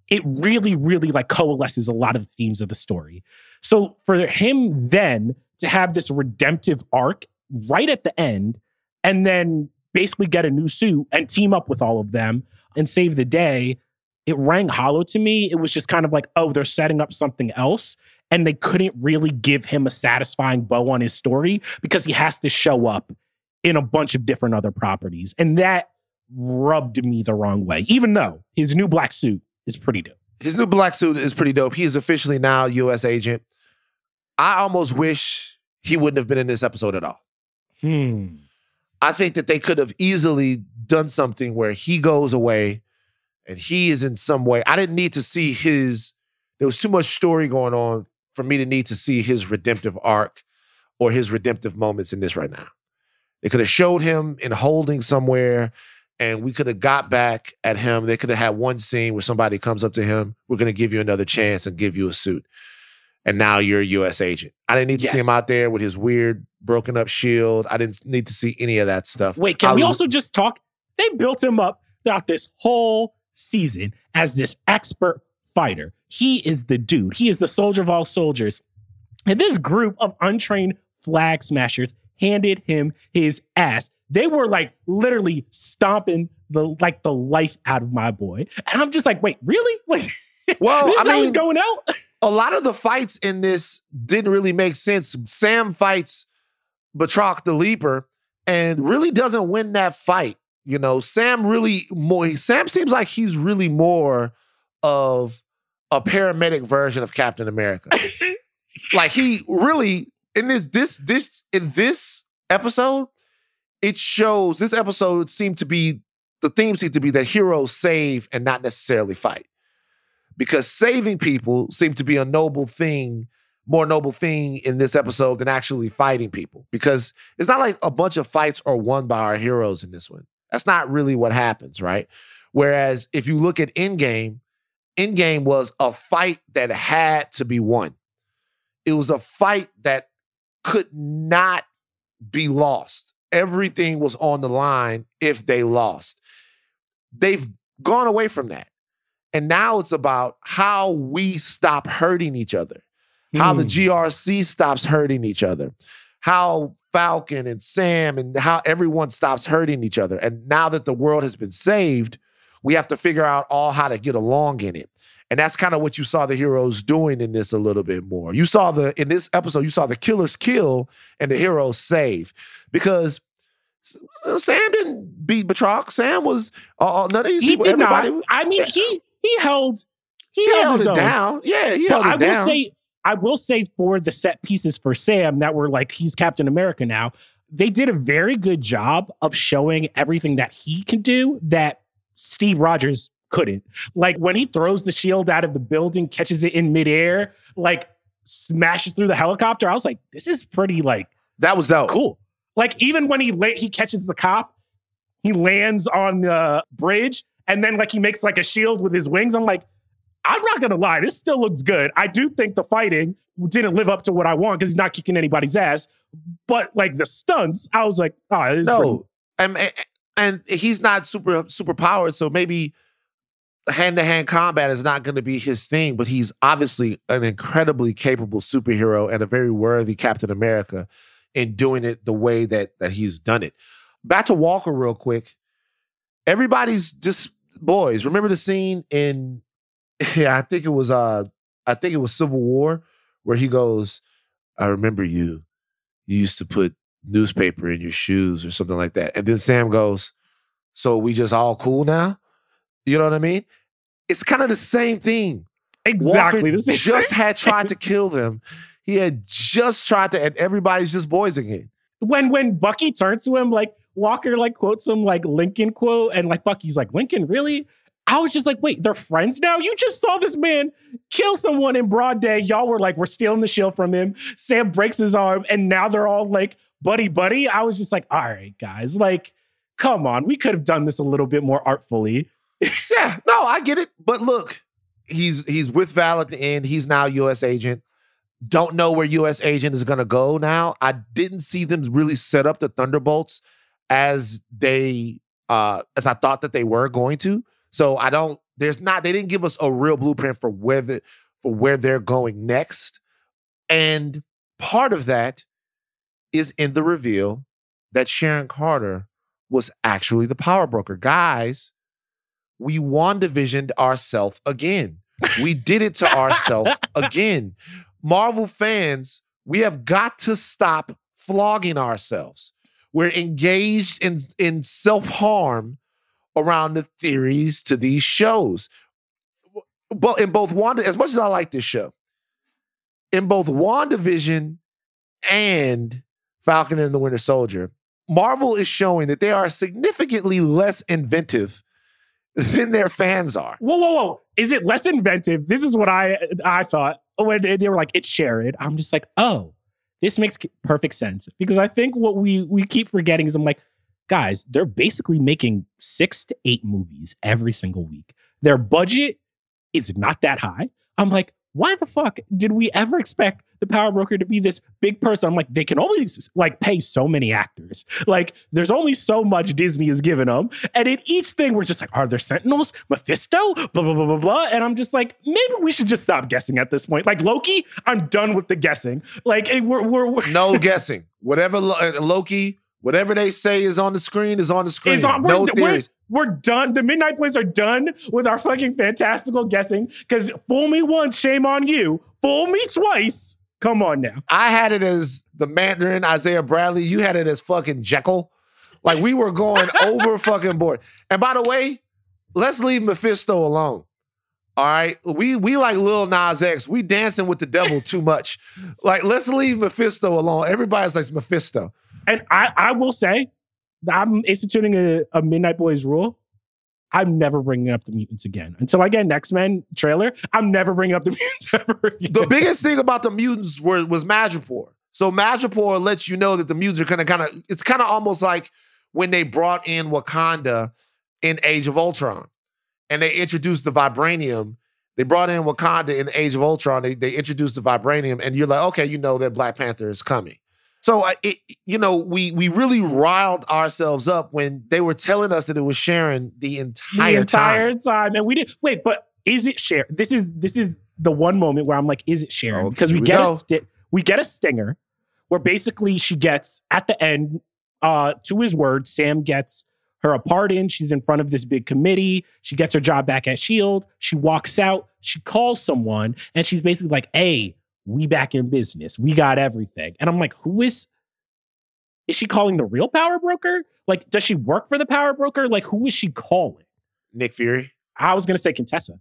it really, really like coalesces a lot of the themes of the story. So for him then to have this redemptive arc right at the end and then basically get a new suit and team up with all of them and save the day, it rang hollow to me. It was just kind of like, oh, they're setting up something else. And they couldn't really give him a satisfying bow on his story because he has to show up in a bunch of different other properties. And that rubbed me the wrong way, even though his new black suit is pretty dope. His new black suit is pretty dope. He is officially now U.S. agent. I almost wish he wouldn't have been in this episode at all. Hmm. I think that they could have easily done something where he goes away and he is in some way. I didn't need to see his, there was too much story going on for me to need to see his redemptive arc or his redemptive moments in this right now. They could have showed him in holding somewhere and we could have got back at him. They could have had one scene where somebody comes up to him, we're going to give you another chance and give you a suit. and now you're a U.S. agent. I didn't need to see him out there with his weird broken up shield. I didn't need to see any of that stuff. Wait, can I we l- also just talk? They built him up throughout this whole season as this expert fighter. He is the dude. He is the soldier of all soldiers. And this group of untrained flag smashers handed him his ass. They were like literally stomping the like the life out of my boy. And I'm just like, wait, really? [LAUGHS] Like Well, this I is how he's going out? [LAUGHS] a lot of the fights in this didn't really make sense. Sam fights Batroc the Leaper and really doesn't win that fight. You know, Sam really more Sam seems like he's really more of a paramedic version of Captain America. [LAUGHS] like he really in this this this in this episode, it shows this episode seemed to be the theme seemed to be that heroes save and not necessarily fight because saving people seemed to be a noble thing, more noble thing in this episode than actually fighting people. Because it's not like a bunch of fights are won by our heroes in this one. That's not really what happens, right? Whereas if you look at Endgame, Endgame was a fight that had to be won. It was a fight that could not be lost. Everything was on the line if they lost. They've gone away from that. And now it's about how we stop hurting each other, how the Hmm. GRC stops hurting each other, how Falcon and Sam and how everyone stops hurting each other. And now that the world has been saved, we have to figure out all how to get along in it. And that's kind of what you saw the heroes doing in this a little bit more. You saw the in this episode, you saw the killers kill and the heroes save because Sam didn't beat Batroc. Sam was uh, none of these He people. did not. I mean, he he held he, he held, held it own. down. Yeah, he But held I it down. will say, I will say for the set pieces for Sam that were like he's Captain America now, they did a very good job of showing everything that he can do that Steve Rogers couldn't. Like when he throws the shield out of the building, catches it in midair, like smashes through the helicopter. I was like, this is pretty like that was dope. cool. Like even when he la- he catches the cop, he lands on the bridge, and then like he makes like a shield with his wings. I'm like, I'm not gonna lie, this still looks good. I do think the fighting didn't live up to what I want because he's not kicking anybody's ass. But like the stunts, I was like, oh, this No, and, and and he's not super super powered, so maybe hand to hand combat is not going to be his thing. But he's obviously an incredibly capable superhero and a very worthy Captain America in doing it the way that that he's done it. Back to Walker real quick. Everybody's just boys. Remember the scene in [LAUGHS] yeah, I think it was uh I think it was Civil War where he goes, I remember you. You used to put newspaper in your shoes or something like that. And then Sam goes, So we just all cool now? You know what I mean? It's kind of the same thing. exactly Walker the same. just [LAUGHS] had tried to kill them. He had just tried to, and everybody's just boys again. when when Bucky turns to him, like Walker like quotes some like Lincoln quote, and like Bucky's like, Lincoln, really? I was just like, wait, they're friends now? You just saw this man kill someone in broad day. Y'all were like, we're stealing the shield from him. Sam breaks his arm, and now they're all like buddy buddy. I was just like, all right, guys, like, come on, we could have done this a little bit more artfully. Yeah, no, I get it. But look, he's he's with Val at the end. He's now U.S. agent. Don't know where U.S. agent is gonna go now. I didn't see them really set up the Thunderbolts as they uh as I thought that they were going to. So I don't. There's not. They didn't give us a real blueprint for where the for where they're going next. And part of that is in the reveal that Sharon Carter was actually the power broker. Guys, we WandaVisioned ourselves again. We did it to ourselves [LAUGHS] again. Marvel fans, we have got to stop flogging ourselves. We're engaged in, in self harm around the theories to these shows. But in both Wanda, as much as I like this show, in both WandaVision and Falcon and the Winter Soldier, Marvel is showing that they are significantly less inventive [LAUGHS] than their fans are. Whoa, whoa, whoa! Is it less inventive? This is what I I thought when they were like, "It's Sharon." I'm just like, oh, this makes perfect sense because I think what we we keep forgetting is I'm like, guys, they're basically making six to eight movies every single week. Their budget is not that high. I'm like, why the fuck did we ever expect the power broker to be this big person? I'm like, they can only like pay so many actors. Like, there's only so much Disney is giving them. And in each thing, we're just like, are there sentinels? Mephisto? Blah, blah, blah, blah, blah. And I'm just like, maybe we should just stop guessing at this point. Like, Loki, I'm done with the guessing. Like, we're, we're, we're no [LAUGHS] guessing. Whatever uh, Loki, whatever they say is on the screen is on the screen. On, no theories. We're done. The Midnight Boys are done with our fucking fantastical guessing. Because fool me once, shame on you. Fool me twice. Come on now. I had it as the Mandarin, Isaiah Bradley. You had it as fucking Jekyll. Like we were going [LAUGHS] over fucking board. And by the way, let's leave Mephisto alone. All right. We we like Lil Nas X. We dancing with the devil too much. Like, let's leave Mephisto alone. Everybody's like Mephisto. And I, I will say, I'm instituting a, a Midnight Boys rule. I'm never bringing up the mutants again until I get an X Men trailer. I'm never bringing up the [LAUGHS] mutants ever again. The biggest thing about the mutants were, was Madripoor. So Madripoor lets you know that the mutants are kind of kind of. It's kind of almost like when they brought in Wakanda in Age of Ultron, and they introduced the vibranium. They brought in Wakanda in Age of Ultron. They they introduced the vibranium, and you're like, okay, you know that Black Panther is coming. So it, you know, we we really riled ourselves up when they were telling us that it was Sharon the entire the entire time. time, and we didn't wait. But is it Sharon? This is this is the one moment where I'm like, is it Sharon? because we, we get go. a sti- we get a stinger where basically she gets at the end, uh, to his word, Sam gets her a pardon. She's in front of this big committee. She gets her job back at Shield. She walks out. She calls someone, and she's basically like, "Hey." We back in business. We got everything. And I'm like, who is is she calling the real power broker? Like, does she work for the power broker? Like, who is she calling? Nick Fury. I was gonna say Contessa.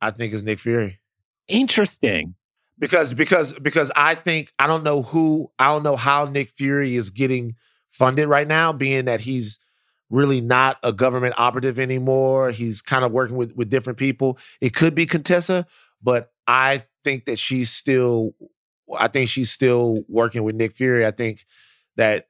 I think it's Nick Fury. Interesting. Because because because I think I don't know who I don't know how Nick Fury is getting funded right now, being that he's really not a government operative anymore. He's kind of working with with different people. It could be Contessa, but I think that she's still I think she's still working with Nick Fury. I think that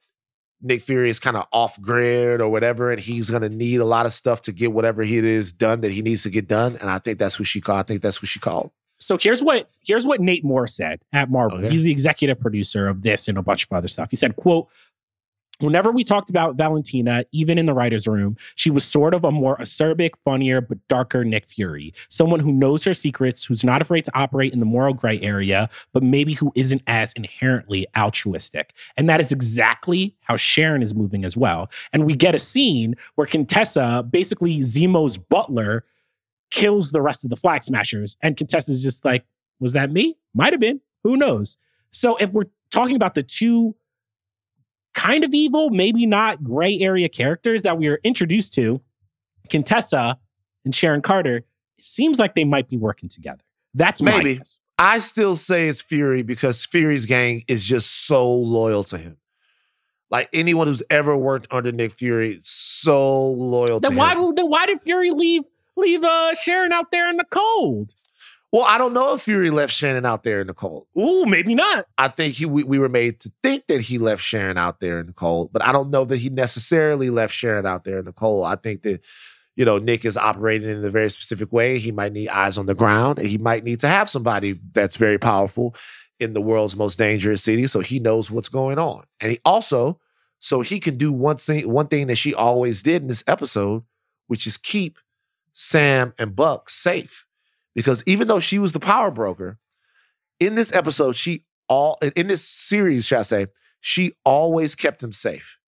Nick Fury is kind of off grid or whatever, and he's gonna need a lot of stuff to get whatever he is done that he needs to get done. And I think that's who she called. I think that's who she called. So here's what here's what Nate Moore said at Marvel. Okay. He's the executive producer of this and a bunch of other stuff. He said, "quote Whenever we talked about Valentina, even in the writer's room, she was sort of a more acerbic, funnier, but darker Nick Fury. Someone who knows her secrets, who's not afraid to operate in the moral gray area, but maybe who isn't as inherently altruistic. And that is exactly how Sharon is moving as well. And we get a scene where Contessa, basically Zemo's butler, kills the rest of the Flag Smashers. And Contessa's just like, was that me? Might have been. Who knows? So if we're talking about the two kind of evil, maybe not gray area characters that we are introduced to, Contessa and Sharon Carter, it seems like they might be working together. That's maybe. I still say it's Fury because Fury's gang is just so loyal to him. Like anyone who's ever worked under Nick Fury, so loyal then to why, him. Then why did Fury leave leave uh, Sharon out there in the cold? Well, I don't know if Fury left Shannon out there in the cold. Ooh, maybe not. I think he we, we were made to think that he left Sharon out there in the cold, but I don't know that he necessarily left Sharon out there in the cold. I think that you know Nick is operating in a very specific way. He might need eyes on the ground, and he might need to have somebody that's very powerful in the world's most dangerous city, so he knows what's going on. And he also, so he can do one thing, one thing that she always did in this episode, which is keep Sam and Buck safe because even though she was the power broker, in this episode, she all in this series, shall I say, she always kept them safe.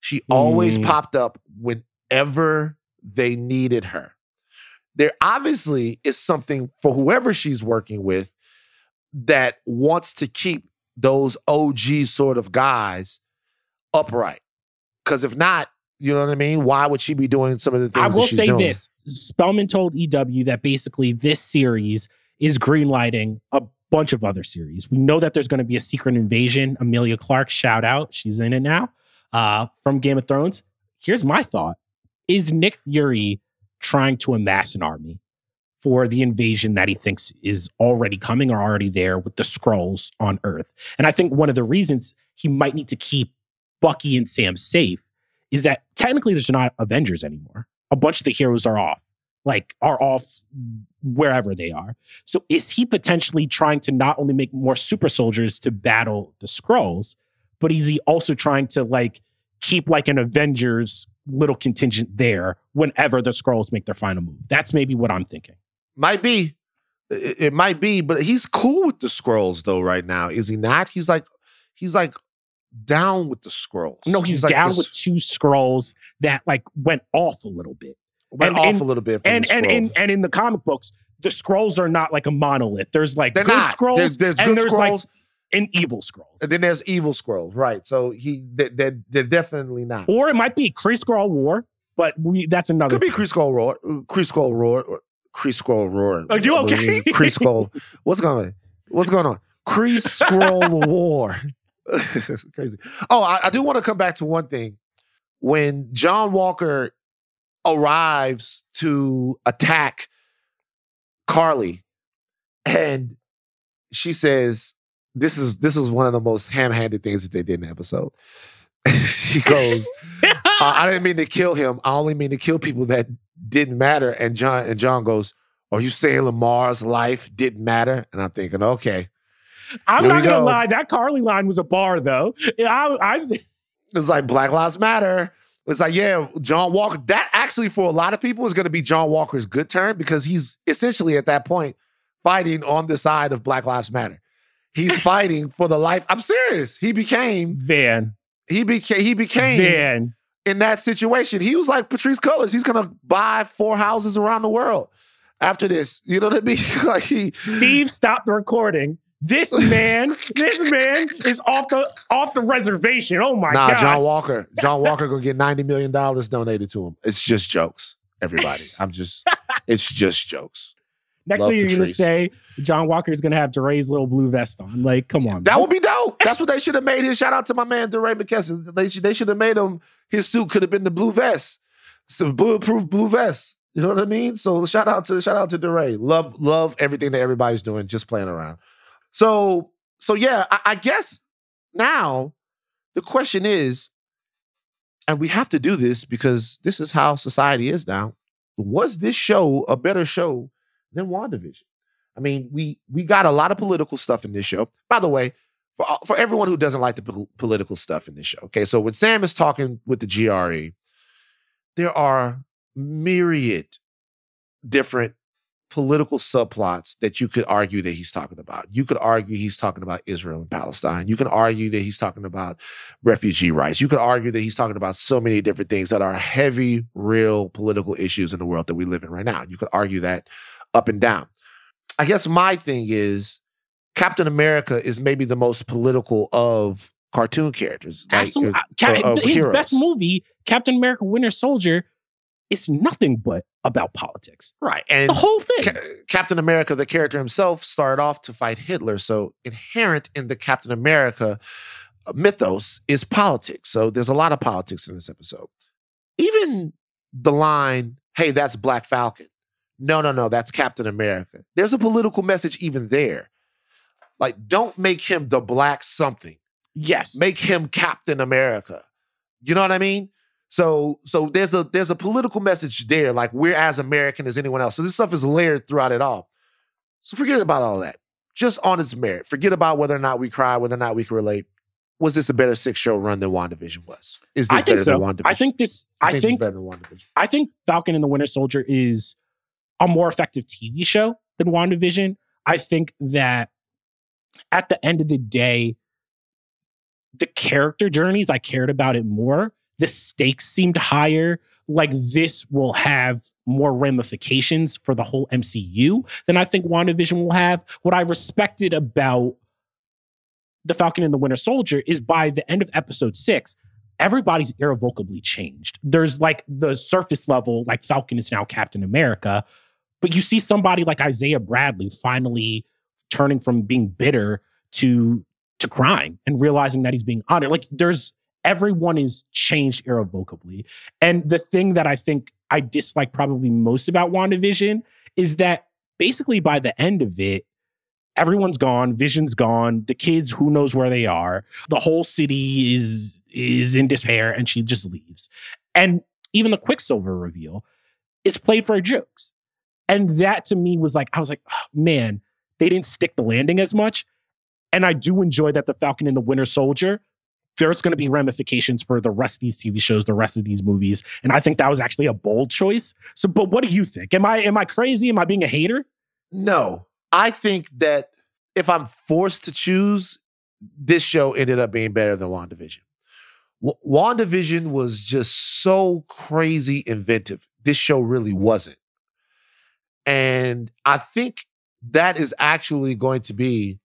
She always mm. popped up whenever they needed her. There obviously is something for whoever she's working with that wants to keep those OG sort of guys upright. Because if not, you know what I mean? Why would she be doing some of the things? I will say doing? this: Spellman told EW that basically this series is greenlighting a bunch of other series. We know that there's going to be a Secret Invasion. Emilia Clarke, shout out, she's in it now uh, from Game of Thrones. Here's my thought: Is Nick Fury trying to amass an army for the invasion that he thinks is already coming or already there with the Skrulls on Earth? And I think one of the reasons he might need to keep Bucky and Sam safe is that technically there's not Avengers anymore. A bunch of the heroes are off. like are off wherever they are. So is he potentially trying to not only make more super soldiers to battle the Skrulls, but is he also trying to like keep like an Avengers little contingent there whenever the Skrulls make their final move? That's maybe what I'm thinking. Might be. It, it might be, but he's cool with the Skrulls though right now, is he not? He's like he's like down with the Skrulls. No, he's, like down this- with two Skrulls that like went off a little bit. went and- off and- a little bit and and, Skrulls. and and in the comic books, the Skrulls are not like a monolith. There's like They're good not. Skrulls There's, there's and good there's Skrulls, like and evil Skrulls. and then there's evil Skrulls, right? So he, they, they're, they're definitely not. Or it might be Kree Skrull War, but we that's another. Could be Kree Skull Roar, Kree Skull Roar, Kree Skull Roar. Are you okay? [LAUGHS] Kree Skull. What's going on? What's going on? [LAUGHS] Kree Scroll War. [LAUGHS] Crazy. Oh, I, I do want to come back to one thing. When John Walker arrives to attack Karli, and she says, "This is this is one of the most ham-handed things that they did in the episode." [LAUGHS] she goes, uh, I didn't mean to kill him. I only mean to kill people that didn't matter. And John and John goes, Are you saying Lemar's life didn't matter? And I'm thinking, okay. I'm Here not gonna go. lie, that Karli line was a bar though. I, I It's like Black Lives Matter. It's like, yeah, John Walker. That actually, for a lot of people, is going to be John Walker's good turn because he's essentially at that point fighting on the side of Black Lives Matter. He's [LAUGHS] fighting for the life. I'm serious. He became, Van he became, he became Van. in that situation. He was like Patrisse Cullors. He's gonna buy four houses around the world after this. You know what I mean? [LAUGHS] like he Steve stopped the recording. This [LAUGHS] man, this man is off the off the reservation. Oh my god. Nah, god. John Walker. John [LAUGHS] Walker gonna get $90 million donated to him. It's just jokes, everybody. I'm just [LAUGHS] it's just jokes. Next Love thing you're Patrisse. gonna say, John Walker is gonna have DeRay's little blue vest on. Like, come on. That man. would be dope. That's what they should have made his. Shout out to my man DeRay McKesson. They should they should have made him his suit could have been the blue vest. Some bulletproof blue vest. You know what I mean? So shout out to shout out to DeRay. Love love everything that everybody's doing, just playing around. So so yeah, I, I guess now the question is, and we have to do this because this is how society is now. Was this show a better show than WandaVision? I mean, we we got a lot of political stuff in this show. By the way, for for everyone who doesn't like the pol- political stuff in this show, okay. So when Sam is talking with the GRC, there are myriad different political subplots that you could argue that he's talking about. You could argue he's talking about Israel and Palestine. You can argue that he's talking about refugee rights. You could argue that he's talking about so many different things that are heavy, real political issues in the world that we live in right now. You could argue that up and down. I guess my thing is Captain America is maybe the most political of cartoon characters. like, Absolutely. uh, Ca- of his heroes. best movie, Captain America: Winter Soldier, is nothing but about politics. Right. And The whole thing. Ca- Captain America, the character himself, started off to fight Hitler. So inherent in the Captain America uh, mythos is politics. So there's a lot of politics in this episode. Even the line, hey, that's Black Falcon. No, no, no, that's Captain America. There's a political message even there. Like, don't make him the black something. yes. Make him Captain America. You know what I mean? So, so there's a there's a political message there. Like we're as American as anyone else. So this stuff is layered throughout it all. So forget about all that. Just on its merit. Forget about whether or not we cry, whether or not we can relate. Was this a better six show run than WandaVision was? Is this I think better so. than WandaVision? I think this. I this is think. better than WandaVision. I think Falcon and the Winter Soldier is a more effective TV show than WandaVision. I think that at the end of the day, the character journeys, I cared about it more. The stakes seemed higher. Like this will have more ramifications for the whole MCU than I think WandaVision will have. What I respected about the Falcon and the Winter Soldier is by the end of episode six, everybody's irrevocably changed. There's like the surface level, like Falcon is now Captain America, but you see somebody like Isaiah Bradley finally turning from being bitter to to crying and realizing that he's being honored. Like there's everyone is changed irrevocably. And the thing that I think I dislike probably most about WandaVision is that basically by the end of it, everyone's gone, Vision's gone, the kids who knows where they are, the whole city is is in despair and she just leaves. And even the Quicksilver reveal is played for jokes. And that to me was like, I was like, oh, man, they didn't stick the landing as much. And I do enjoy that the Falcon and the Winter Soldier, there's going to be ramifications for the rest of these TV shows, the rest of these movies. And I think that was actually a bold choice. So, but what do you think? Am I am I crazy? Am I being a hater? No. I think that if I'm forced to choose, this show ended up being better than WandaVision. W- WandaVision was just so crazy inventive. This show really wasn't. And I think that is actually going to be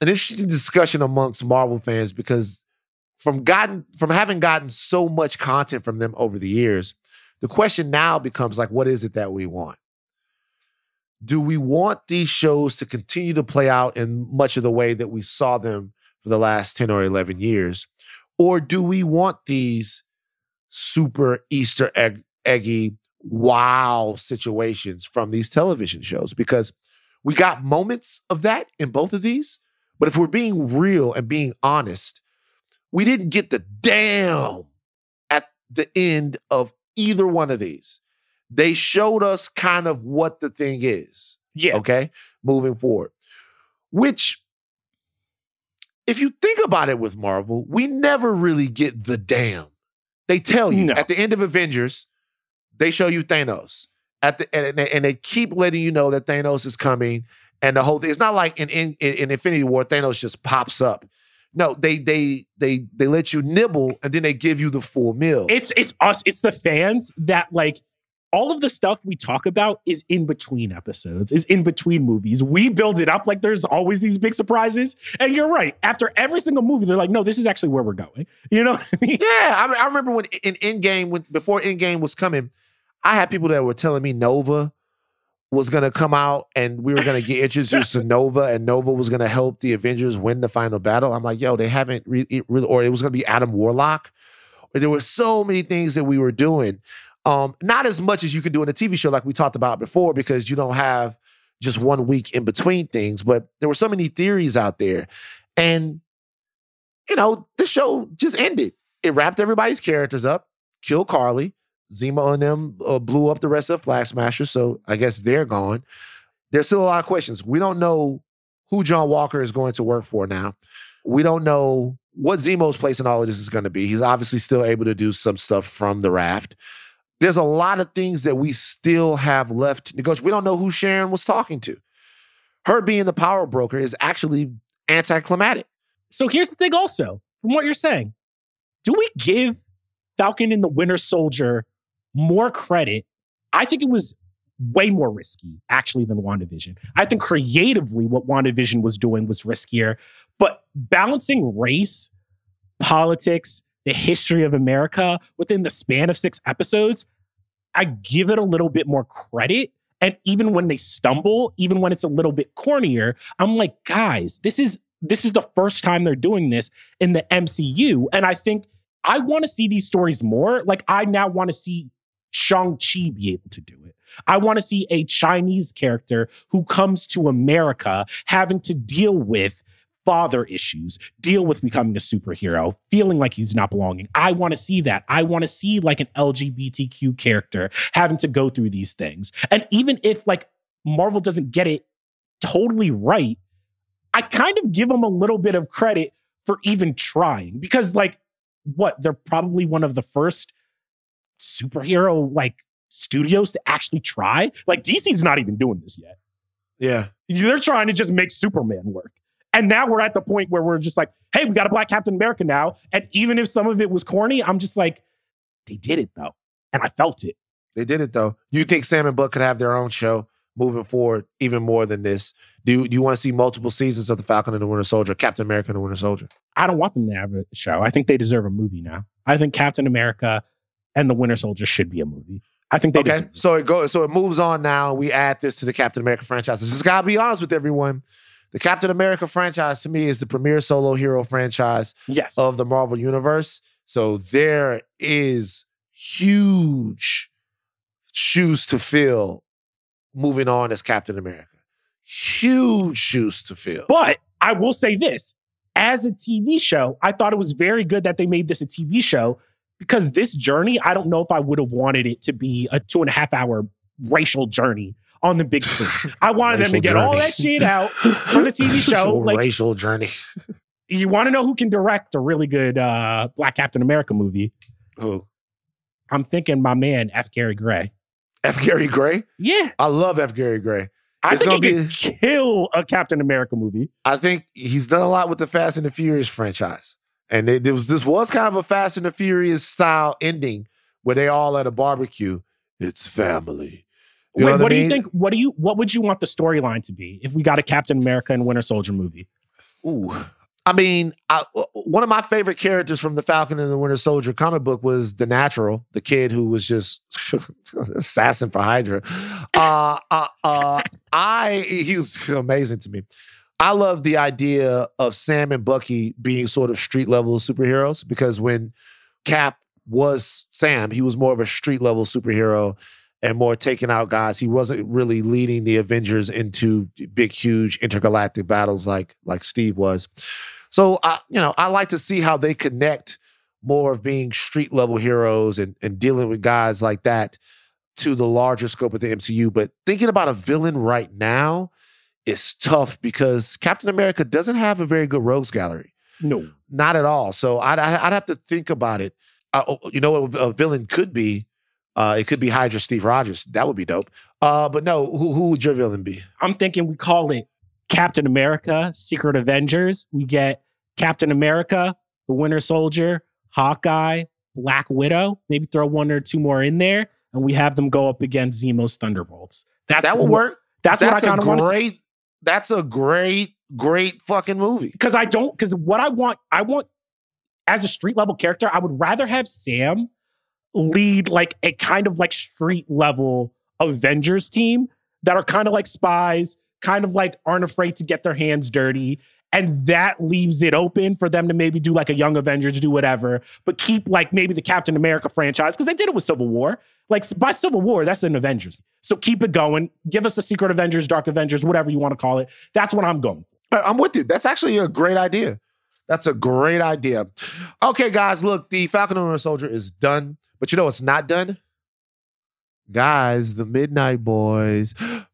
an interesting discussion amongst Marvel fans because from gotten from having gotten so much content from them over the years, the question now becomes like, what is it that we want? Do we want these shows to continue to play out in much of the way that we saw them for the last 10 or 11 years? Or do we want these super Easter egg, eggy, wow situations from these television shows? Because we got moments of that in both of these. But if we're being real and being honest, we didn't get the damn at the end of either one of these. They showed us kind of what the thing is. Yeah. Okay. Moving forward, which, if you think about it with Marvel, we never really get the damn. They tell you No. at the end of Avengers, they show you Thanos. At the and, they- and they keep letting you know that Thanos is coming, and the whole thing. It's not like in, in in Infinity War, Thanos just pops up. No, they they they they let you nibble, and then they give you the full meal. It's it's us, it's the fans that like all of the stuff we talk about is in between episodes, is in between movies. We build it up like there's always these big surprises. And you're right. After every single movie, they're like, no, this is actually where we're going. [LAUGHS] You know what I mean? Yeah, I, I remember when in Endgame, when before Endgame was coming, I had people that were telling me Nova was gonna come out and we were gonna get introduced to [LAUGHS] Nova, and Nova was gonna help the Avengers win the final battle. I'm like, yo, they haven't re- really, or it was gonna be Adam Warlock. There were so many things that we were doing. Um, not as much as you could do in a TV show, like we talked about before, because you don't have just one week in between things. But there were so many theories out there, and you know, the show just ended. It wrapped everybody's characters up, killed Karli. Zemo and them uh, blew up the rest of Flag Smashers, so I guess they're gone. There's still a lot of questions. We don't know who John Walker is going to work for now. We don't know what Zemo's place in all of this is going to be. He's obviously still able to do some stuff from the raft. There's a lot of things that we still have left to negotiate. We don't know who Sharon was talking to. Her being the power broker is actually anticlimactic. So here's the thing also, from what you're saying, do we give Falcon and the Winter Soldier more credit? I think it was way more risky, actually, than WandaVision. I think creatively, what WandaVision was doing was riskier, but balancing race, politics, the history of America within the span of six episodes, I give it a little bit more credit. And even when they stumble, even when it's a little bit cornier, I'm like, guys, this is this is the first time they're doing this in the MCU. And I think I want to see these stories more. Like I now want to see Shang-Chi be able to do it. I want to see a Chinese character who comes to America having to deal with father issues, deal with becoming a superhero, feeling like he's not belonging. I want to see that. I want to see like an LGBTQ character having to go through these things. And even if like Marvel doesn't get it totally right, I kind of give them a little bit of credit for even trying because like what they're probably one of the first superhero like studios to actually try. Like DC's not even doing this yet. Yeah. They're trying to just make Superman work. And now we're at the point where we're just like, hey, we got a black Captain America now. And even if some of it was corny, I'm just like, they did it though. And I felt it. They did it though. You think Sam and Buck could have their own show moving forward even more than this? Do, do you want to see multiple seasons of The Falcon and the Winter Soldier, Captain America and the Winter Soldier? I don't want them to have a show. I think they deserve a movie now. I think Captain America and the Winter Soldier should be a movie. I think they Okay. So it goes so it moves on now. We add this to the Captain America franchise. Just gotta be honest with everyone. The Captain America franchise to me is the premier solo hero franchise Yes. of the Marvel Universe. So there is huge shoes to fill moving on as Captain America. Huge shoes to fill. But I will say this as a TV show, I thought it was very good that they made this a TV show because this journey, I don't know if I would have wanted it to be a two and a half hour racial journey on the big screen. [LAUGHS] I wanted them to get all that shit out for the TV [LAUGHS] show. Like, racial journey. [LAUGHS] you want to know who can direct a really good uh, Black Captain America movie? Who? I'm thinking my man F. Gary Gray. F. Gary Gray. Yeah, I love F. Gary Gray. I It's think he gonna could kill a Captain America movie. I think he's done a lot with the Fast and the Furious franchise, and it was this was kind of a Fast and the Furious style ending where they all at a barbecue. It's family. You Wait, what, what, do you think? What do you? What would you want the storyline to be if we got a Captain America and Winter Soldier movie? Ooh. I mean, I, one of my favorite characters from the Falcon and the Winter Soldier comic book was the Natural, the kid who was just [LAUGHS] assassin for Hydra. Uh, uh, uh, I he was [LAUGHS] amazing to me. I love the idea of Sam and Bucky being sort of street level superheroes because when Cap was Sam, he was more of a street level superhero and more taking out guys. He wasn't really leading the Avengers into big, huge intergalactic battles like like Steve was. So I, you know, I like to see how they connect more of being street level heroes and, and dealing with guys like that to the larger scope of the MCU. But thinking about a villain right now is tough because Captain America doesn't have a very good rogues gallery. No, Not at all. So I'd, I'd have to think about it. Uh, you know what a villain could be? Uh, it could be Hydra Steve Rogers. That would be dope. Uh, but no, who, who would your villain be? I'm thinking we call it Captain America: Secret Avengers. We get Captain America, the Winter Soldier, Hawkeye, Black Widow. Maybe throw one or two more in there, and we have them go up against Zemo's Thunderbolts. That's That will what- work. That's, That's what I kind of want great. That's a great, great fucking movie. because I don't because what I want I want as a street level character I would rather have Sam lead like a kind of like street level Avengers team that are kind of like spies, kind of like aren't afraid to get their hands dirty. And that leaves it open for them to maybe do like a Young Avengers, do whatever, but keep like maybe the Captain America franchise because they did it with Civil War. Like by Civil War, that's an Avengers. So keep it going. Give us the Secret Avengers, Dark Avengers, whatever you want to call it. That's what I'm going. I'm with you. That's actually a great idea. That's a great idea. Okay, guys, look, the Falcon and Soldier is done, but you know it's not done? Guys, the Midnight Boys. [GASPS]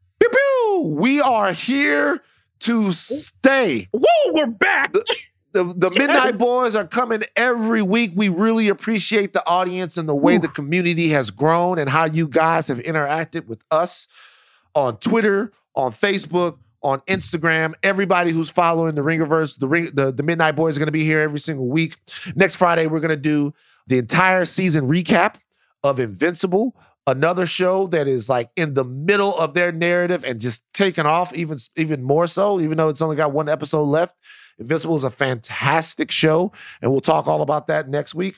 We are here to stay. Whoa, we're back. The, the [LAUGHS] Midnight Yes. Boys are coming every week. We really appreciate the audience and the way Ooh. the community has grown and how you guys have interacted with us on Twitter, on Facebook, on Instagram. Everybody who's following the Ringerverse, the Ring, the, the Midnight Boys are going to be here every single week. Next Friday, we're going to do the entire season recap of Invincible, another show that is like in the middle of their narrative and just taking off even even more so, even though it's only got one episode left. Invincible is a fantastic show, and we'll talk all about that next week.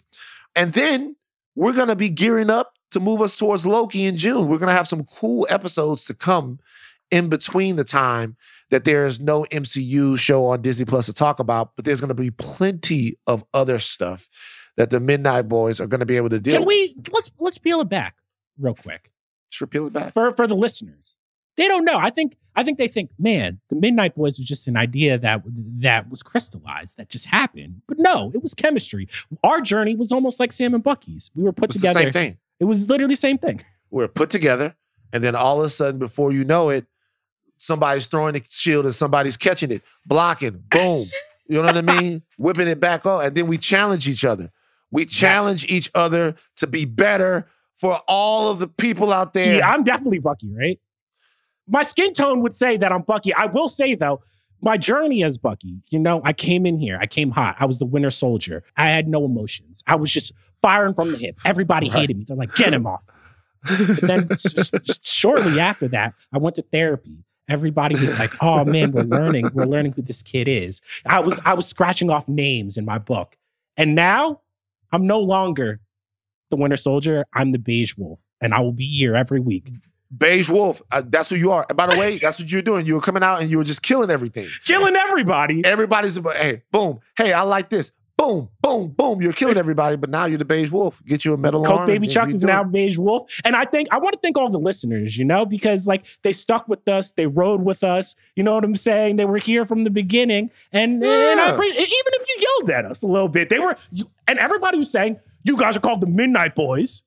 And then we're going to be gearing up to move us towards Loki in June. We're going to have some cool episodes to come in between the time that there is no MCU show on Disney Plus to talk about, but there's going to be plenty of other stuff that the Midnight Boys are going to be able to deal Can we let's let's peel it back real quick Just peel it back. for for the listeners. They don't know. I think I think they think, man, the Midnight Boys was just an idea that that was crystallized, that just happened. But no, it was chemistry. Our journey was almost like Sam and Bucky's. We were put together. same thing. It was literally the same thing. We're put together, and then all of a sudden, before you know it, somebody's throwing the shield and somebody's catching it, blocking, boom. [LAUGHS] You know what I mean? Whipping it back on, and then we challenge each other. We challenge each other to be better for all of the people out there. Yeah, I'm definitely Bucky, right? My skin tone would say that I'm Bucky. I will say though, my journey as Bucky, you know, I came in here, I came hot. I was the winter soldier. I had no emotions. I was just firing from the hip. Everybody Right. hated me. They're like, get him off. But then [LAUGHS] shortly after that, I went to therapy. Everybody was like, "Oh man, we're learning. We're learning who this kid is." I was I was scratching off names in my book, and now I'm no longer the Winter Soldier. I'm the Beige Wolf, and I will be here every week, Beige Wolf. Uh, that's who you are. And by the way, [LAUGHS] that's what you're doing. You were coming out and you were just killing everything. killing everybody. Everybody's about, hey, boom. Hey, I like this. Boom, boom, boom. You're killing everybody, but now you're the Beige Wolf. Get you a medal Coke Baby Chuck is now Beige Wolf. And I think I want to thank all the listeners, you know, because like they stuck with us, they rode with us. You know what I'm saying? They were here from the beginning. And, and I appreciate even if you yelled at us a little bit, they were you, and everybody was saying, you guys are called the Midnight Boys.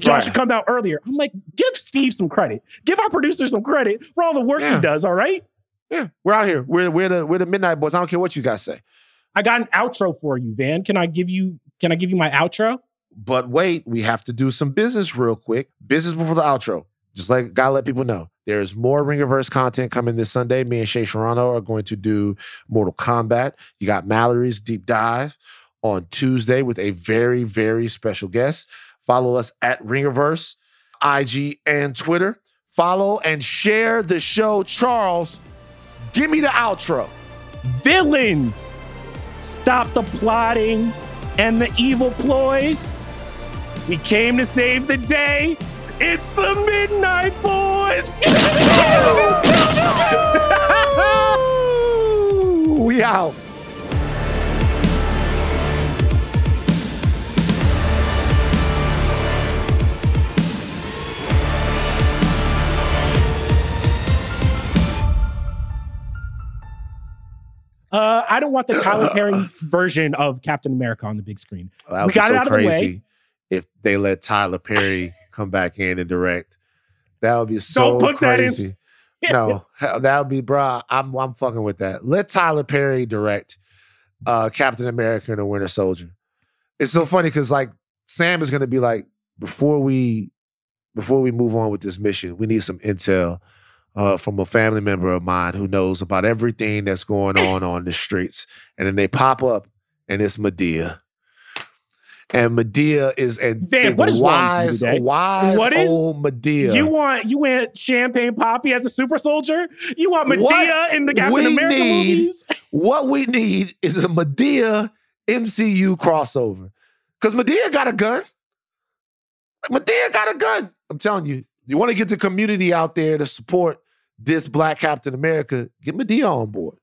Y'all Right. should come out earlier. I'm like, give Steve some credit. Give our producer some credit for all the work Yeah. he does, all right? Yeah, we're out here. We're we're the we're the midnight boys. I don't care what you guys say. I got an outro for you, Van. Can I give you can I give you my outro? But wait, we have to do some business real quick. Business before the outro. Just like gotta let people know. There's more Ringerverse content coming this Sunday. Me and Shea Serrano are going to do Mortal Kombat. You got Mallory's deep dive on Tuesday with a very, very special guest. Follow us at Ringerverse, IG and Twitter. Follow and share the show. Charles, give me the outro. Villains, stop the plotting and the evil ploys. We came to save the day. It's the Midnight Boys. [LAUGHS] we out. Uh, I don't want the Tyler Perry version of Captain America on the big screen. Oh, that would We be got it so out of the way. crazy if they let Tyler Perry come back in and direct. That would be so Don't put that in. crazy. [LAUGHS] No, that would be, bro. I'm I'm fucking with that. Let Tyler Perry direct uh, Captain America and the Winter Soldier. It's so funny because like Sam is gonna be like, before we before we move on with this mission, we need some intel uh, from a family member of mine who knows about everything that's going on on the streets. And then they pop up, and it's Madea. And Madea is and Van, the what is wise, wise What is- old Madea. You want you want Champagne Poppy as a super soldier? You want Madea What in the Captain America need- movies? what we need is a Madea MCU crossover. Because Madea got a gun. Madea got a gun. I'm telling you, you want to get the community out there to support this Black Captain America, get Madea on board.